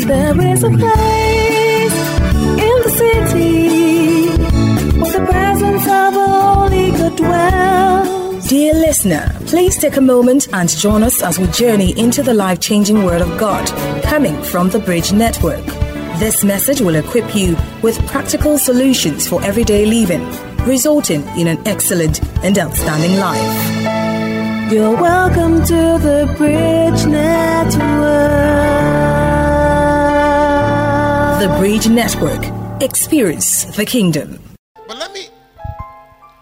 There is a place in the city where the presence of the Holy God dwells. Dear listener, please take a moment and join us as we journey into the life changing Word of God coming from the Bridge Network. This message will equip you with practical solutions for everyday living, resulting in an excellent and outstanding life. You're welcome to the Bridge Network. The Bridge Network. Experience the kingdom. But let me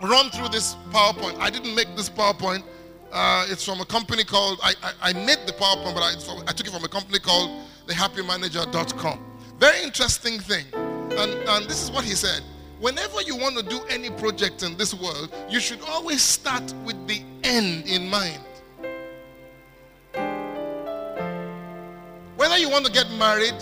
run through this PowerPoint. I didn't make this PowerPoint. Uh, it's from a company called, I, I, I made the PowerPoint, but I, I took it from a company called thehappymanager.com. Very interesting thing. And, and this is what he said. Whenever you want to do any project in this world, you should always start with the end in mind. Whether you want to get married,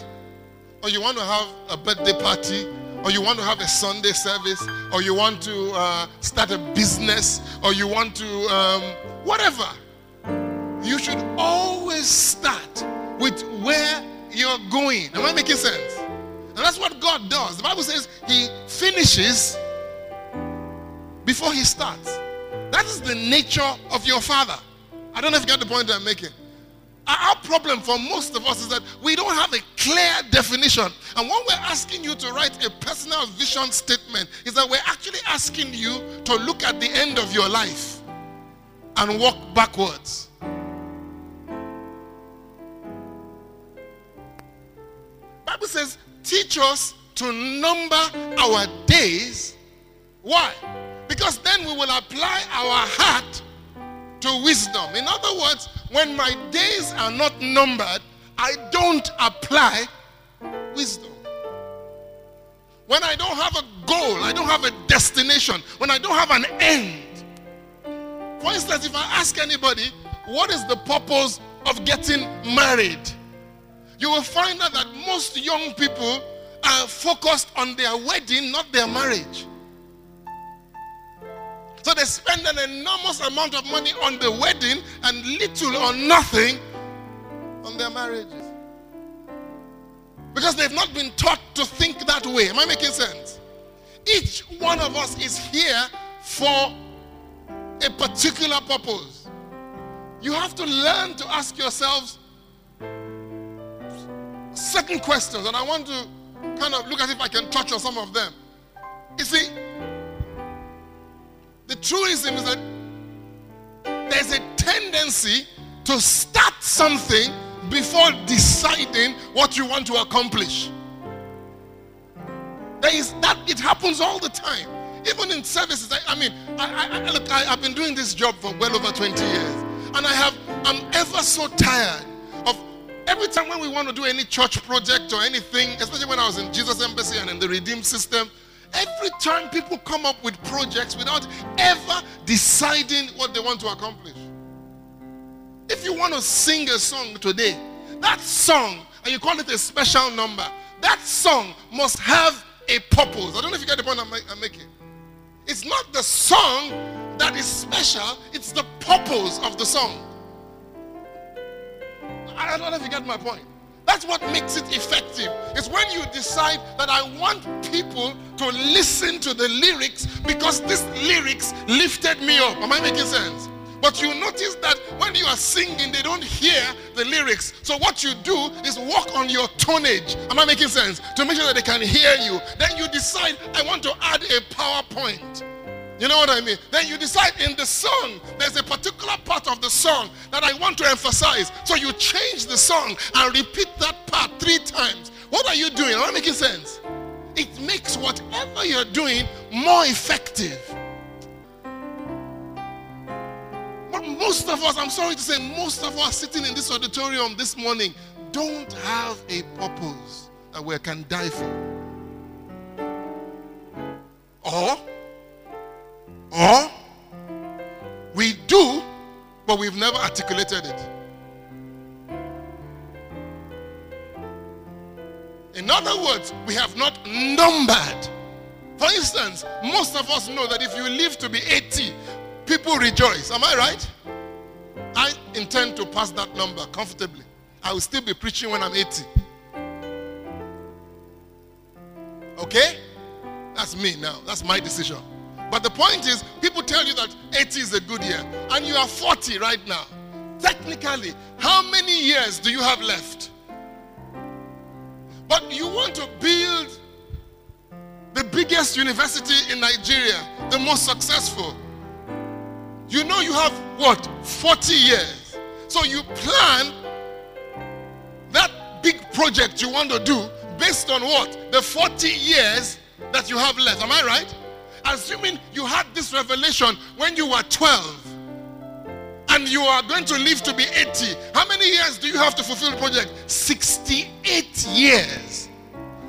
or you want to have a birthday party, or you want to have a Sunday service, or you want to uh, start a business, or you want to, um, whatever, you should always start with where you're going. Am I making sense? And that's what God does. The Bible says He finishes before He starts. That is the nature of your Father. I don't know if you get the point I'm making. Our problem for most of us is that we don't have a clear definition. And when we're asking you to write a personal vision statement, is that we're actually asking you to look at the end of your life and walk backwards. Bible says, teach us to number our days. Why? Because then we will apply our heart to wisdom. In other words, when my days are not numbered, I don't apply wisdom. When I don't have a goal, I don't have a destination, when I don't have an end. For instance, if I ask anybody, what is the purpose of getting married? You will find out that most young people are focused on their wedding, not their marriage. So they spend an enormous amount of money on the wedding and little or nothing on their marriages. Because they've not been taught to think that way. Am I making sense? Each one of us is here for a particular purpose. You have to learn to ask yourselves certain questions, and I want to kind of look as if I can touch on some of them. You see, the truism is that there's a tendency to start something before deciding what you want to accomplish. There is that it happens all the time. Even in services, I, I mean, I, I, look, I, I've been doing this job for well over 20 years, and I have, I'm ever so tired of every time when we want to do any church project or anything, especially when I was in Jesus Embassy and in the Redeemed System, every time people come up with projects without ever deciding what they want to accomplish. If you want to sing a song today, that song, and you call it a special number, that song must have a purpose. I don't know if you get the point I'm, making. It's not the song that is special, it's the purpose of the song. I don't know if you get my point. That's what makes it effective. It's when you decide that I want people to listen to the lyrics because these lyrics lifted me up. Am I making sense? But you notice that when you are singing, they don't hear the lyrics. So what you do is work on your tonnage. Am I making sense? To make sure that they can hear you. Then you decide, I want to add a PowerPoint. You know what I mean? Then you decide in the song, there's a particular part of the song that I want to emphasize. So you change the song and repeat that part three times. What are you doing? Am I making sense? It makes whatever you're doing more effective. But most of us, I'm sorry to say, most of us sitting in this auditorium this morning don't have a purpose that we can die for. Or or we do, but we've never articulated it. In other words, we have not numbered. For instance, most of us know that if you live to be 80, people rejoice. Am I right? I intend to pass that number comfortably. I will still be preaching when I'm 80. Okay? That's me now. That's my decision. But the point is, people tell you that 80 is a good year, and you are 40 right now. Technically, how many years do you have left? But you want to build the biggest university in Nigeria, the most successful. You know you have what? 40 years. So you plan that big project you want to do based on what? The 40 years that you have left. Am I right? Assuming you had this revelation when you were 12 and you are going to live to be 80. How many years do you have to fulfill the project? 68 years.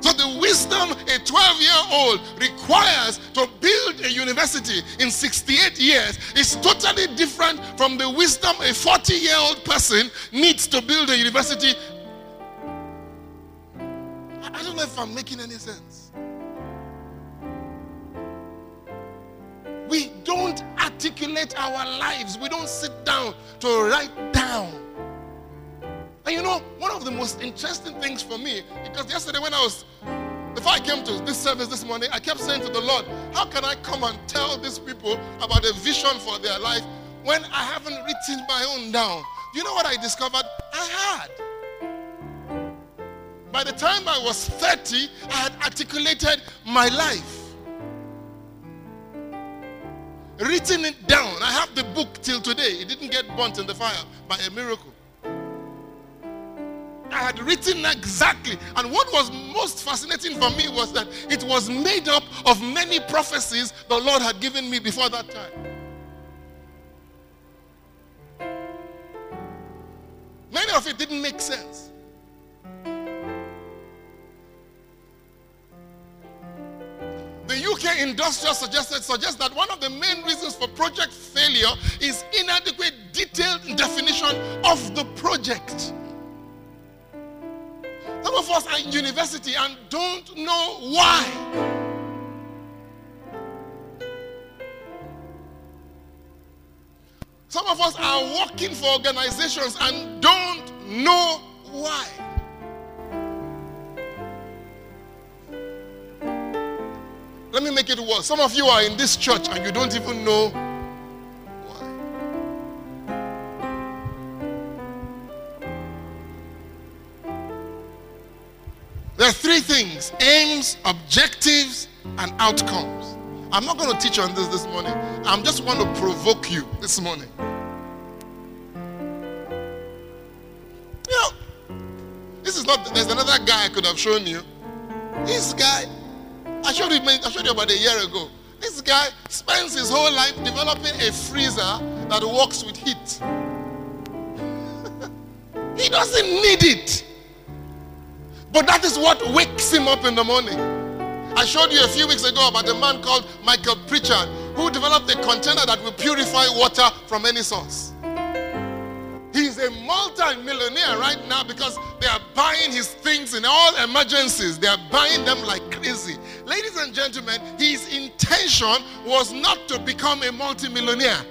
So the wisdom a 12 year old requires to build a university in 68 years is totally different from the wisdom a 40 year old person needs to build a university. I don't know if I'm making any sense. We don't articulate our lives. We don't sit down to write down. And you know, one of the most interesting things for me, because yesterday when I was, before I came to this service this morning, I kept saying to the Lord, how can I come and tell these people about a vision for their life when I haven't written my own down? You know what I discovered? I had. By the time I was 30, I had articulated my life written it down. I have the book till today. It didn't get burnt in the fire by a miracle. I had written exactly. And what was most fascinating for me was that it was made up of many prophecies the Lord had given me before that time. Many of it didn't make sense. Industrial suggested suggests that one of the main reasons for project failure is inadequate detailed definition of the project. Some of us are in university and don't know why. Some of us are working for organizations and don't know why. Me make it worse. Some of you are in this church and you don't even know why. There are three things aims, objectives, and outcomes. I'm not going to teach you on this this morning. I'm just want to provoke you this morning. You know, this is not, there's another guy I could have shown you. This guy, I showed you, I showed you about a year ago. This guy spends his whole life developing a freezer that works with heat. he doesn't need it. But that is what wakes him up in the morning. I showed you a few weeks ago about a man called Michael Pritchard who developed a container that will purify water from any source. He's a multi-millionaire right now because they are buying his things in all emergencies. They are buying them like crazy. Ladies and gentlemen, his intention was not to become a multi-millionaire.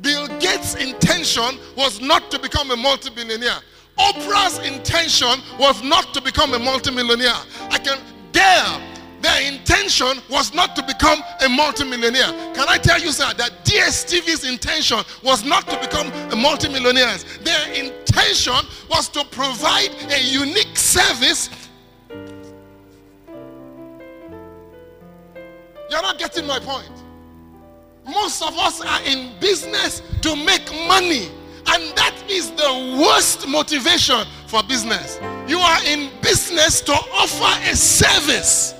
Bill Gates' intention was not to become a multi-billionaire. Oprah's intention was not to become a multi-millionaire. I can dare their intention was not to become a multimillionaire. Can I tell you, sir, that DSTV's intention was not to become a multimillionaire. Their intention was to provide a unique service. You're not getting my point. Most of us are in business to make money. And that is the worst motivation for business. You are in business to offer a service.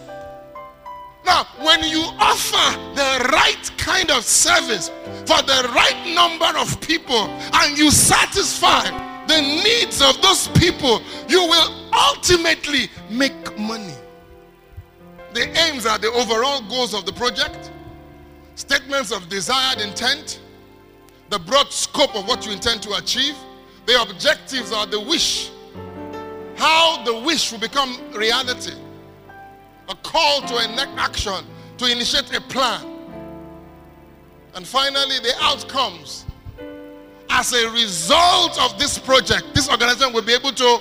Now, when you offer the right kind of service for the right number of people and you satisfy the needs of those people, you will ultimately make money. The aims are the overall goals of the project, statements of desired intent, the broad scope of what you intend to achieve. The objectives are the wish, how the wish will become reality, a call to enact action, to initiate a plan. And finally, the outcomes. As a result of this project, this organization will be able to.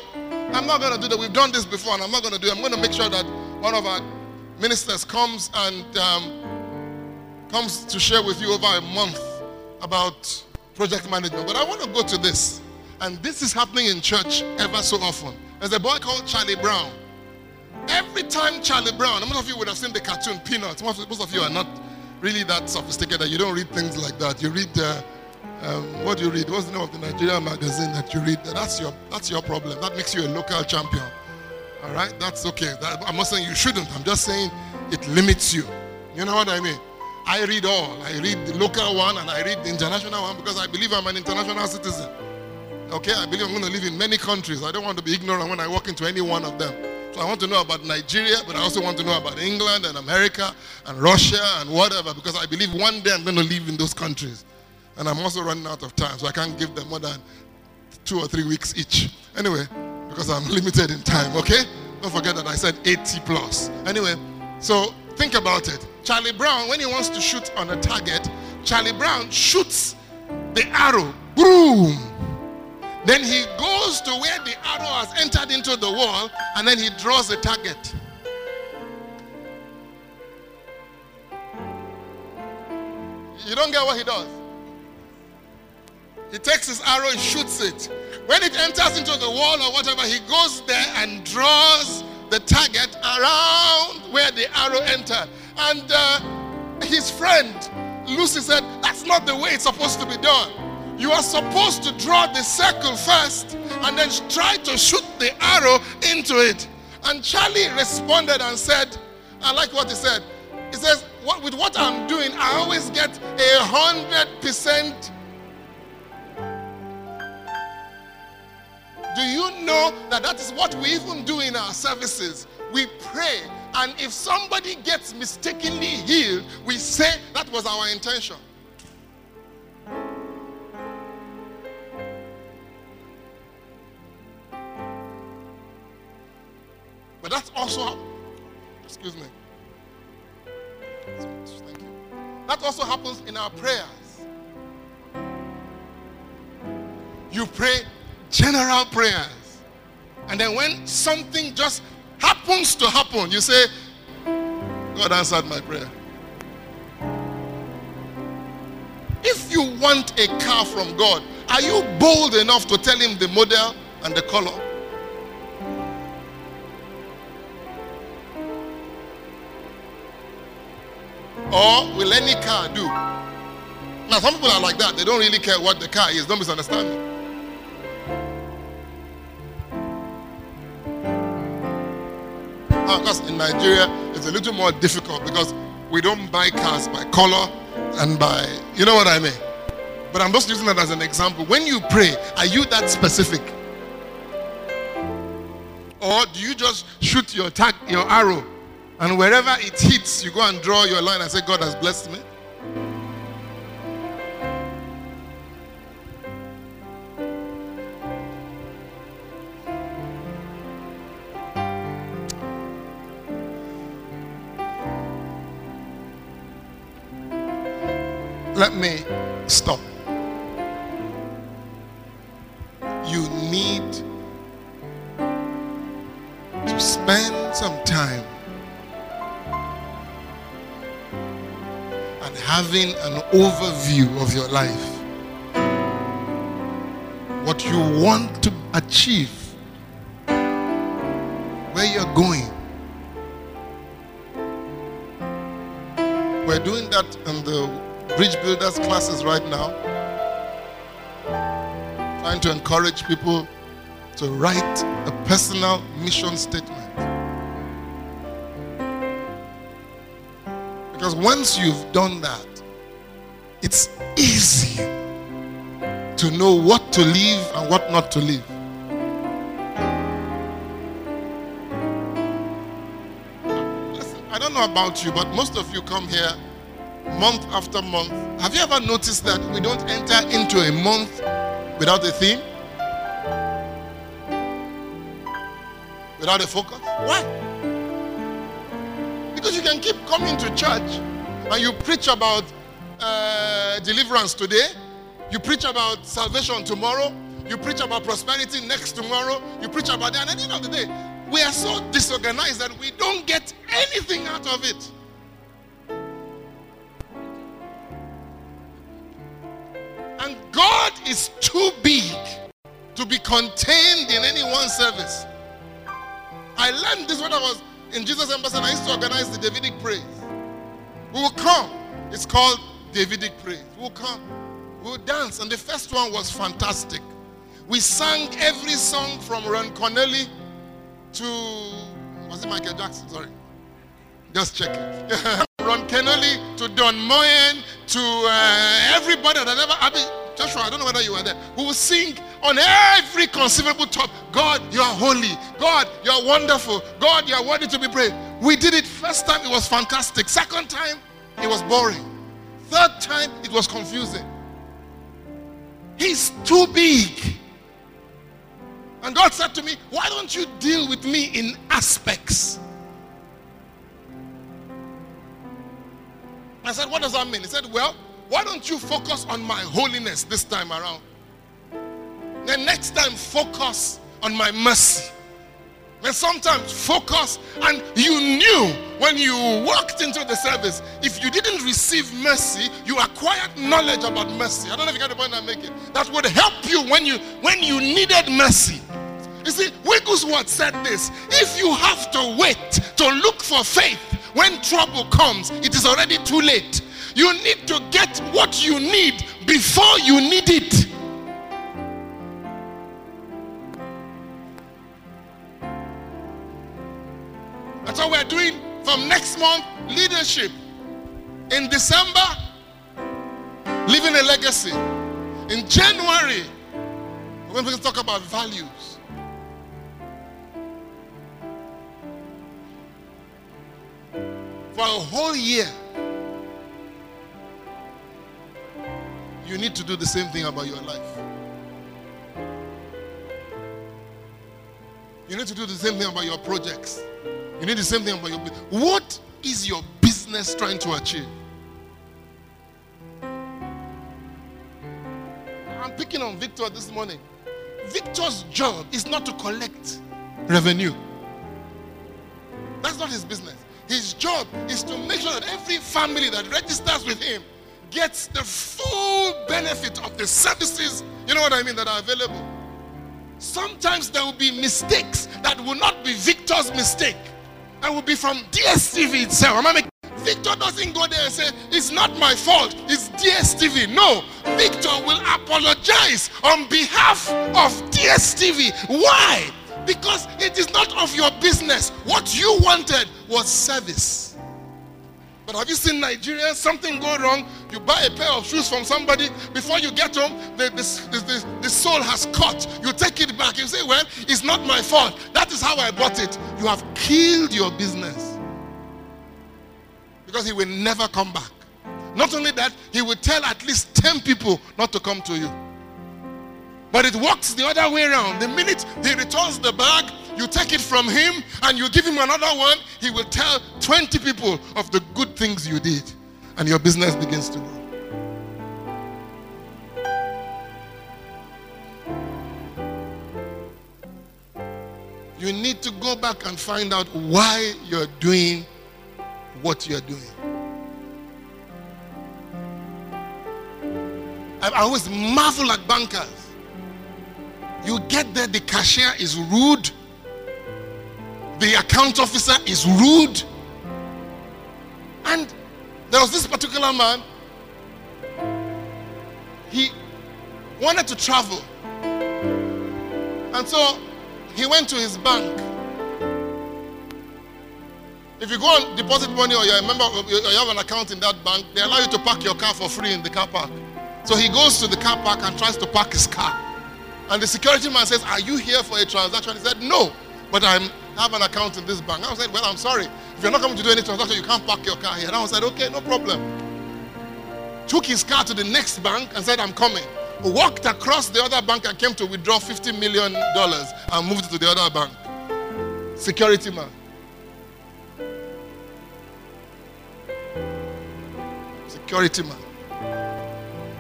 I'm not going to do that. We've done this before, and I'm not going to do it. I'm going to make sure that one of our ministers comes and um, comes to share with you over a month about project management. But I want to go to this. And this is happening in church ever so often. There's a boy called Charlie Brown. Every time Charlie Brown, most of you would have seen the cartoon Peanuts. Most of, you are not really that sophisticated. You don't read things like that. You read, uh, um, what do you read? What's the name of the Nigerian magazine that you read? That's your, that's your problem. That makes you a local champion. All right? That's okay. That, I'm not saying you shouldn't. I'm just saying it limits you. You know what I mean? I read all. I read the local one and I read the international one because I believe I'm an international citizen. Okay? I believe I'm going to live in many countries. I don't want to be ignorant when I walk into any one of them. So I want to know about Nigeria, but I also want to know about England and America and Russia and whatever because I believe one day I'm going to live in those countries. And I'm also running out of time, so I can't give them more than two or three weeks each. Anyway, because I'm limited in time, okay? Don't forget that I said 80 plus. Anyway, so think about it. Charlie Brown, when he wants to shoot on a target, Charlie Brown shoots the arrow, boom. Then he goes to where the arrow has entered into the wall and then he draws the target. You don't get what he does? He takes his arrow, he shoots it. When it enters into the wall or whatever, he goes there and draws the target around where the arrow entered. And uh, his friend Lucy said, That's not the way it's supposed to be done. You are supposed to draw the circle first and then try to shoot the arrow into it. And Charlie responded and said, I like what he said. He says, what, With what I'm doing, I always get a hundred percent Do you know that that is what we even do in our services? We pray, and if somebody gets mistakenly healed, we say that was our intention. That's also, excuse me. Thank you. That also happens in our prayers. You pray general prayers. And then when something just happens to happen, you say, God answered my prayer. If you want a car from God, are you bold enough to tell him the model and the color? Or will any car do? Now, some people are like that. They don't really care what the car is. Don't misunderstand me. Of course, in Nigeria, it's a little more difficult because we don't buy cars by color and by, you know what I mean? But I'm just using that as an example. When you pray, are you that specific? Or do you just shoot your tag, your arrow, and wherever it hits, you go and draw your line and say, God has blessed me? Achieve, where you're going. We're doing that in the bridge builders classes right now. Trying to encourage people to write a personal mission statement. Because once you've done that, it's easy to know what to leave and what not to leave. About you, but most of you come here month after month. Have you ever noticed that we don't enter into a month without a theme? Without a focus? Why? Because you can keep coming to church and you preach about uh, deliverance today, you preach about salvation tomorrow, you preach about prosperity next tomorrow, you preach about that, and at the end of the day, we are so disorganized that we don't get anything out of it. And God is too big to be contained in any one service. I learned this when I was in Jesus Embassy I used to organize the Davidic praise. We will come. It's called Davidic praise. We'll come. We'll dance. And the first one was fantastic. We sang every song from Ron Kenoly to was it Michael Jackson? Sorry. Just check it. Ron Kenoly to Don Moen to uh, everybody that ever mean, Joshua, I don't know whether you were there. We will sing on every conceivable top. God, you are holy. God, you are wonderful. God, you are worthy to be praised. We did it first time, it was fantastic. Second time, it was boring. Third time, it was confusing. He's too big. And God said to me, Why don't you deal with me in aspects? I said, What does that mean? He said, Well, why don't you focus on my holiness this time around? Then next time, focus on my mercy. And sometimes focus, and you knew when you walked into the service, if you didn't receive mercy, you acquired knowledge about mercy. I don't know if you get the point I'm making. That would help you when you when you needed mercy. You see, Wigglesworth said this: if you have to wait to look for faith when trouble comes, it is already too late. You need to get what you need before you need it. That's what we're doing from next month leadership. In December, leaving a legacy. In January, we're going to talk about values. Whole year, you need to do the same thing about your life. You need to do the same thing about your projects. You need the same thing about your business. What is your business trying to achieve? I'm picking on Victor this morning. Victor's job is not to collect revenue. That's not his business. His job is to make sure that every family that registers with him gets the full benefit of the services, you know what I mean, that are available. Sometimes there will be mistakes that will not be Victor's mistake. That will be from DSTV itself. Am making Victor doesn't go there and say, It's not my fault, it's DSTV. No, Victor will apologize on behalf of DSTV. Why? Because it is not of your business. What you wanted was service. But have you seen Nigerians? Something go wrong. You buy a pair of shoes from somebody. Before you get home, the, the, the, the sole has cut. You take it back. You say, Well, it's not my fault. That is how I bought it. You have killed your business. Because he will never come back. Not only that, he will tell at least 10 people not to come to you. But it works the other way around. The minute he returns the bag, you take it from him and you give him another one, he will tell 20 people of the good things you did. And your business begins to grow. You need to go back and find out why you're doing what you're doing. I always marvel at bankers. You get there, the cashier is rude, the account officer is rude. And there was this particular man, he wanted to travel. And so he went to his bank. If you go and deposit money or you're a member or you have an account in that bank, they allow you to park your car for free in the car park. So he goes to the car park and tries to park his car. And the security man says, Are you here for a transaction? He said, No, but I have an account in this bank. I said, Well, I'm sorry. If you're not coming to do any transaction, you can't park your car here. And I said, Okay, no problem. Took his car to the next bank and said, I'm coming. Walked across the other bank and came to withdraw $50 million and moved to the other bank. Security man. Security man.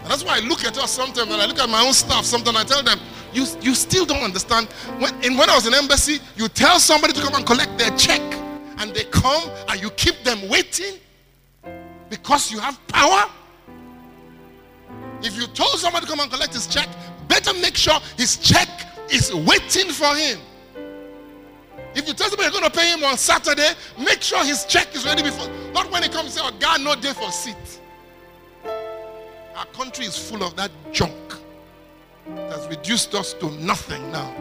And that's why I look at us sometimes and I look at my own staff sometimes. I tell them, you, you still don't understand. When, and when I was in embassy, you tell somebody to come and collect their check, and they come and you keep them waiting because you have power. If you told somebody to come and collect his check, better make sure his check is waiting for him. If you tell somebody you're going to pay him on Saturday, make sure his check is ready before. Not when he comes and say, oh, God, no day for seat. Our country is full of that junk has reduced us to nothing now.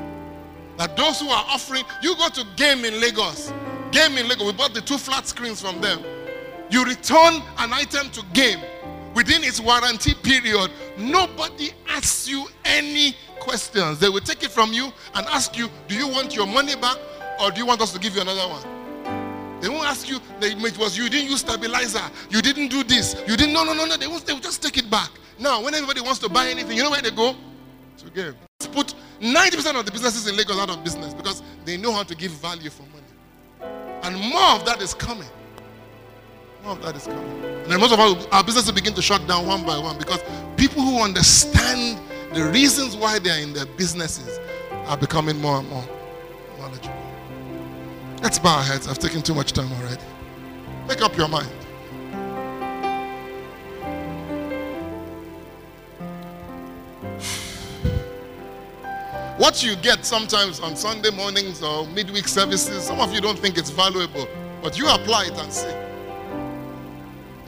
That those who are offering, you go to Game in Lagos. Game in Lagos, we bought the two flat screens from them. You return an item to Game within its warranty period. Nobody asks you any questions. They will take it from you and ask you, Do you want your money back or do you want us to give you another one? They won't ask you, it was you didn't use stabilizer, you didn't do this, you didn't, no, no, no, no, they, won't, they will just take it back. Now, when everybody wants to buy anything, you know where they go? To Game. Put 90% of the businesses in Lagos out of business because they know how to give value for money. And more of that is coming. More of that is coming. And then most of our, our businesses begin to shut down one by one because people who understand the reasons why they are in their businesses are becoming more and more knowledgeable. Let's bow our heads. I've taken too much time already. Make up your mind. What you get sometimes on Sunday mornings or midweek services, some of you don't think it's valuable, but you apply it and see.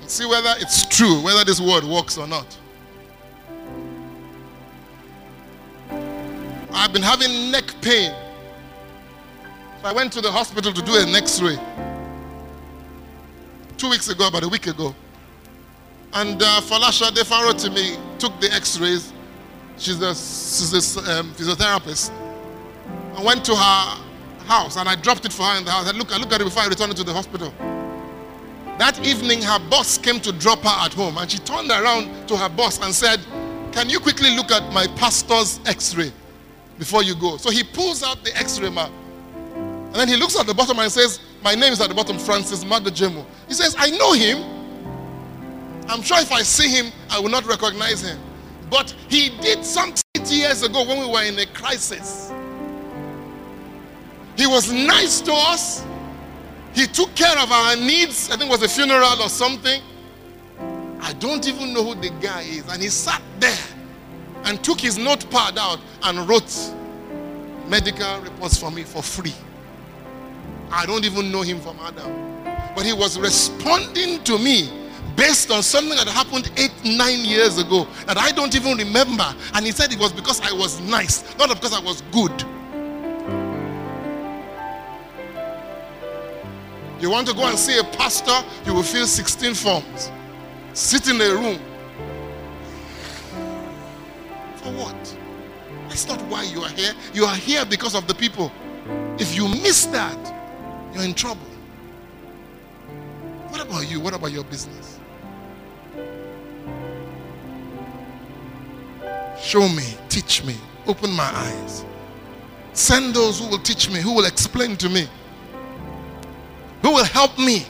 And see whether it's true, whether this word works or not. I've been having neck pain So I went to the hospital to do an x ray two weeks ago, about a week ago. And uh, Falasha Defaro to me took the x rays. She's a, she's a um, physiotherapist. I went to her house and I dropped it for her in the house. I look, I look at it before I returned it to the hospital. That evening, her boss came to drop her at home and she turned around to her boss and said, Can you quickly look at my pastor's x ray before you go? So he pulls out the x ray map and then he looks at the bottom and says, My name is at the bottom, Francis Madojemu. He says, I know him. I'm sure if I see him, I will not recognize him. But he did something years ago when we were in a crisis. He was nice to us. He took care of our needs. I think it was a funeral or something. I don't even know who the guy is. And he sat there and took his notepad out and wrote medical reports for me for free. I don't even know him from Adam. But he was responding to me based on something that happened eight, nine years ago that I don't even remember. And he said it was because I was nice, not because I was good. You want to go and see a pastor, you will fill 16 forms. Sit in a room. For what? That's not why you are here. You are here because of the people. If you miss that, you're in trouble. What about you? What about your business? Show me, teach me, open my eyes. Send those who will teach me, who will explain to me, who will help me